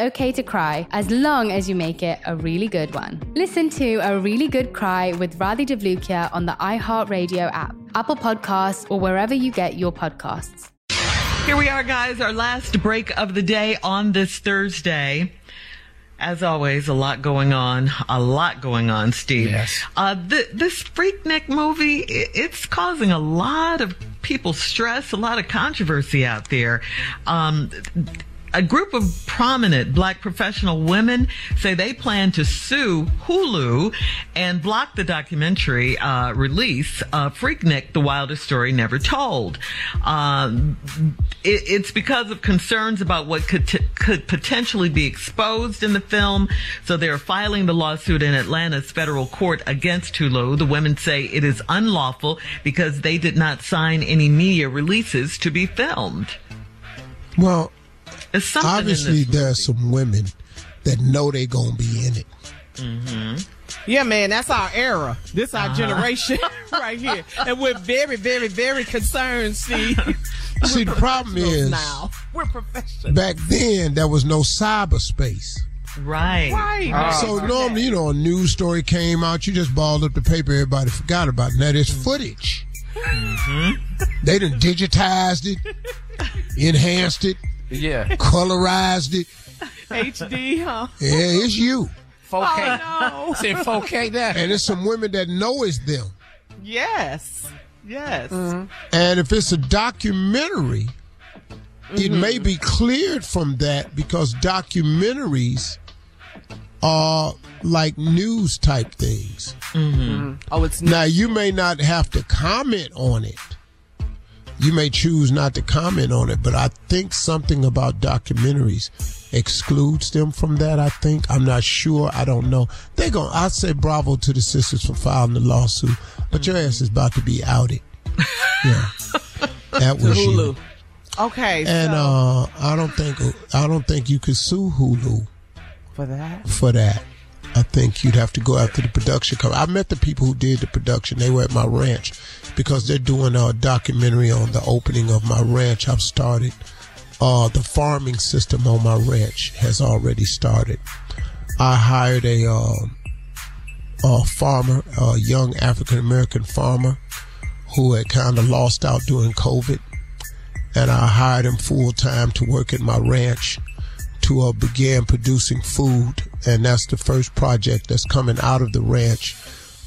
okay to cry as long as you make it a really good one. Listen to A Really Good Cry with Radhi Devlukia on the iHeartRadio app, Apple Podcasts, or wherever you get your podcasts. Here we are, guys, our last break of the day on this Thursday. As always, a lot going on. A lot going on, Steve. Yes. Uh, th- this Freaknik movie, it's causing a lot of people stress, a lot of controversy out there. Um, a group of prominent black professional women say they plan to sue Hulu and block the documentary uh, release, uh, Freaknik, The Wildest Story Never Told. Um, it, it's because of concerns about what could, t- could potentially be exposed in the film. So they're filing the lawsuit in Atlanta's federal court against Hulu. The women say it is unlawful because they did not sign any media releases to be filmed. Well, There's something in obviously this there are some women that know they gonna be in it. Mm-hmm. Yeah, man, that's our era. This our Uh-huh. generation right here, and we're very, very, very concerned. See, See, the problem is now we're professional. back then there was no cyberspace. Right. Right. Oh, so normally, you know, a news story came out, you just balled up the paper, everybody forgot about it. Now there's mm-hmm. footage. Mm-hmm. They done digitized it, enhanced it, Yeah. colorized it. HD, huh? Yeah, it's you. 4K. Oh no. It's in 4K now. And it's some women that know it's them. Yes. Yes. Mm-hmm. And if it's a documentary, it mm-hmm. may be cleared from that because documentaries are like news type things. Mm-hmm. Oh, it's Now, you may not have to comment on it. You may choose not to comment on it, but I think something about documentaries excludes them from that. I think I'm not sure. I don't know. They're going I say bravo to the sisters for filing the lawsuit, but your ass is about to be outed. Yeah, that was you. okay. And so, uh, I don't think I don't think you could sue Hulu for that, for that. I think you'd have to go after the production company. I met the people who did the production. They were at my ranch because they're doing a documentary on the opening of my ranch. I've started. Uh, the farming system on my ranch has already started. I hired a, uh, a farmer, a young African American farmer who had kind of lost out during COVID. And I hired him full time to work at my ranch to uh, begin producing food, and that's the first project that's coming out of the ranch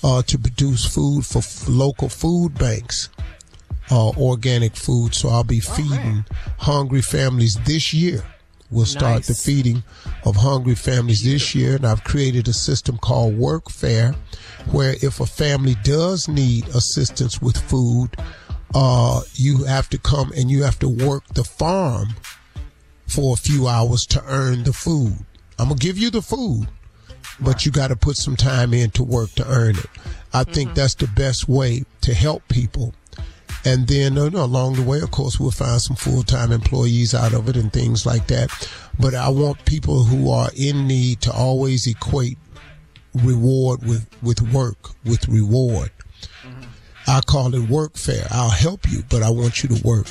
uh, to produce food for f- local food banks, uh, organic food. So I'll be feeding hungry families this year We'll start Nice. the feeding of hungry families this year, and I've created a system called Workfare, where if a family does need assistance with food, uh, you have to come and you have to work the farm for a few hours to earn the food. I'm gonna give you the food, but you got to put some time in to work to earn it. I think that's the best way to help people. And then uh, along the way, of course, we'll find some full-time employees out of it and things like that. But I want people who are in need to always equate reward with, with work, with reward. I call it work fair. I'll help you, but I want you to work.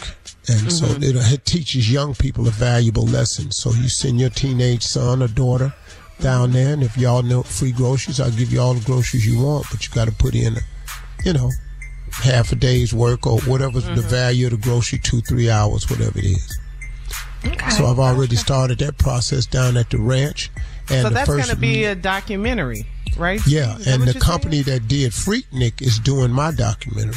And so mm-hmm. it, it teaches young people a valuable lesson. So you send your teenage son or daughter down there, and if y'all know free groceries, I'll give you all the groceries you want, but you got to put in, you know, half a day's work or whatever the mm-hmm. value of the grocery, two, three hours, whatever it is. So I've already started that process down at the ranch. And so that's first going to be a documentary, right? yeah, Is and the you're company that did Freaknik is doing my documentary.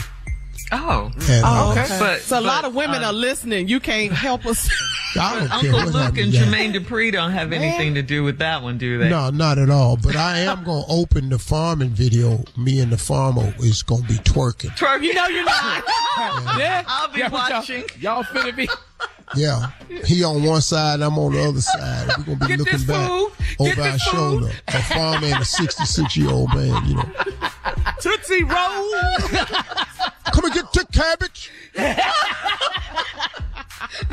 Oh. And, Oh, uh. But- so a lot of women uh, are listening. You can't help us. I don't Uncle what Luke happened and to. Jermaine Dupri don't have anything to do with that one, do they? No, not at all. But I am going to open the farming video. Me and the farmer is going to be twerking. Twerk, You know you're not. yeah. I'll be Yeah, what y'all- watching. Y'all finna be. Yeah. He on one side, I'm on the other side. We're going to be Get looking back food. over our food. shoulder. A farmer and a 66 year old man, you know. Tootsie Roll. Come and get the cabbage.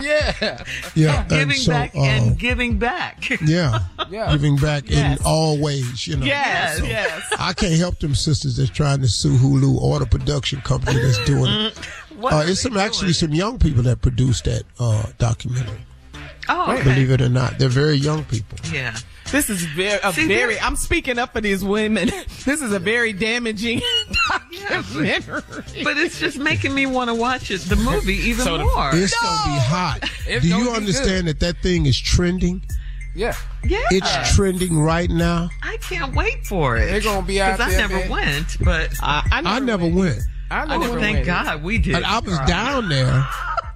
Yeah. Yeah. Giving so, back uh, and giving back. Yeah. Yeah. Giving back Yes. in all ways, you know. Yes, So yes. I can't help them sisters that's trying to sue Hulu or the production company that's doing it. What Uh, it's they some actually some young people that produced that uh, documentary. Oh, okay. Believe it or not, they're very young people. Yeah. This is very, a See, very. I'm speaking up for these women. This is a very damaging documentary. But it's just making me want to watch it, the movie even So more. It's gonna be hot. It's Do you be understand that that thing is trending? Yeah. yeah. It's trending right now. I can't wait for it. They're gonna be out 'Cause there, I never man. went, but I, I never went. I I know. never thank went. God we did. And I was down there.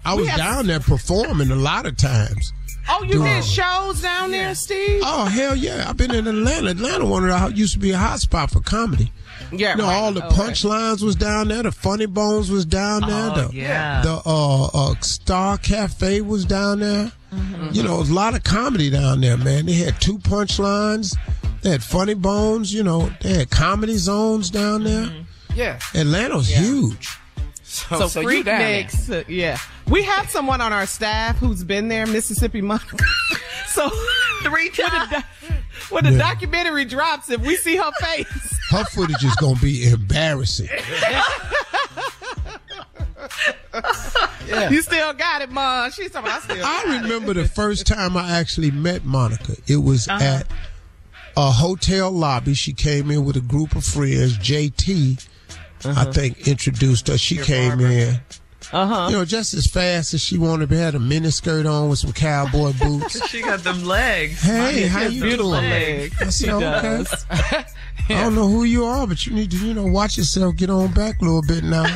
I was have- down there performing a lot of times. Oh, you Doing- did shows down there, Steve? Oh hell yeah! I've been in Atlanta. Atlanta, one of the used to be a hot spot for comedy. yeah. You know, right. all the Okay. punchlines was down there. The Funny Bones was down there. Oh, the yeah. the uh, uh, Star Cafe was down there. You know, it was a lot of comedy down there, man. They had two punchlines. They had Funny Bones. You know, they had comedy zones down there. Yeah. Atlanta's huge. So, So, so Freak you down there. Nicks, uh, yeah. We have someone on our staff who's been there, Mississippi Monica. so Three when the, times. when the Yeah. documentary drops, if we see her face, Her footage is gonna be embarrassing. you still got it, Mom. She's talking. I still. got I it. remember the first time I actually met Monica. It was at a hotel lobby. She came in with a group of friends. JT, I think, introduced her. She came in. Uh-huh. You know, just as fast as she wanted. To had a miniskirt on with some cowboy boots. She got them legs. Hey, how you beautiful doing? legs. I said, okay. does. I don't know who you are, but you need to, you know, watch yourself. Get on back a little bit now.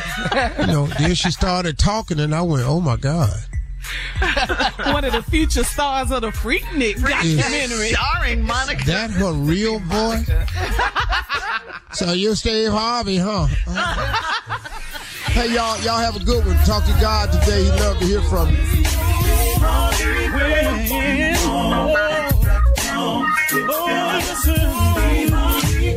you know. Then she started talking, and I went, "Oh my god." One of the future stars of the Freaknik documentary. Starring Monica. That her real voice? So you're Steve Harvey, huh? Hey, y'all, y'all have a good one. Talk to God today. He'd love to hear from you.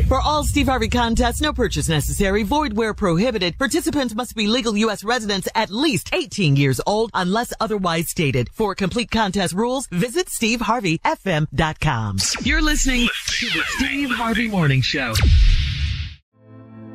For all Steve Harvey contests, no purchase necessary, void where prohibited. Participants must be legal U.S. residents at least 18 years old unless otherwise stated. For complete contest rules, visit SteveHarveyFM.com. You're listening to the Steve Harvey Morning Show.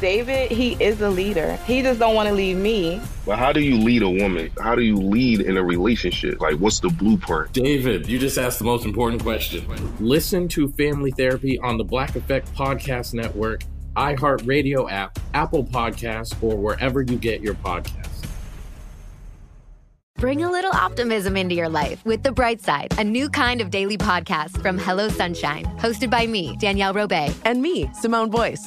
David, he is a leader. He just don't want to leave me. But how do you lead a woman? How do you lead in a relationship? Like, what's the blueprint? David, you just asked the most important question. Listen to Family Therapy on the Black Effect Podcast Network, iHeartRadio app, Apple Podcasts, or wherever you get your podcasts. Bring a little optimism into your life with The Bright Side, a new kind of daily podcast from Hello Sunshine, hosted by me, Danielle Robay. And me, Simone Boyce.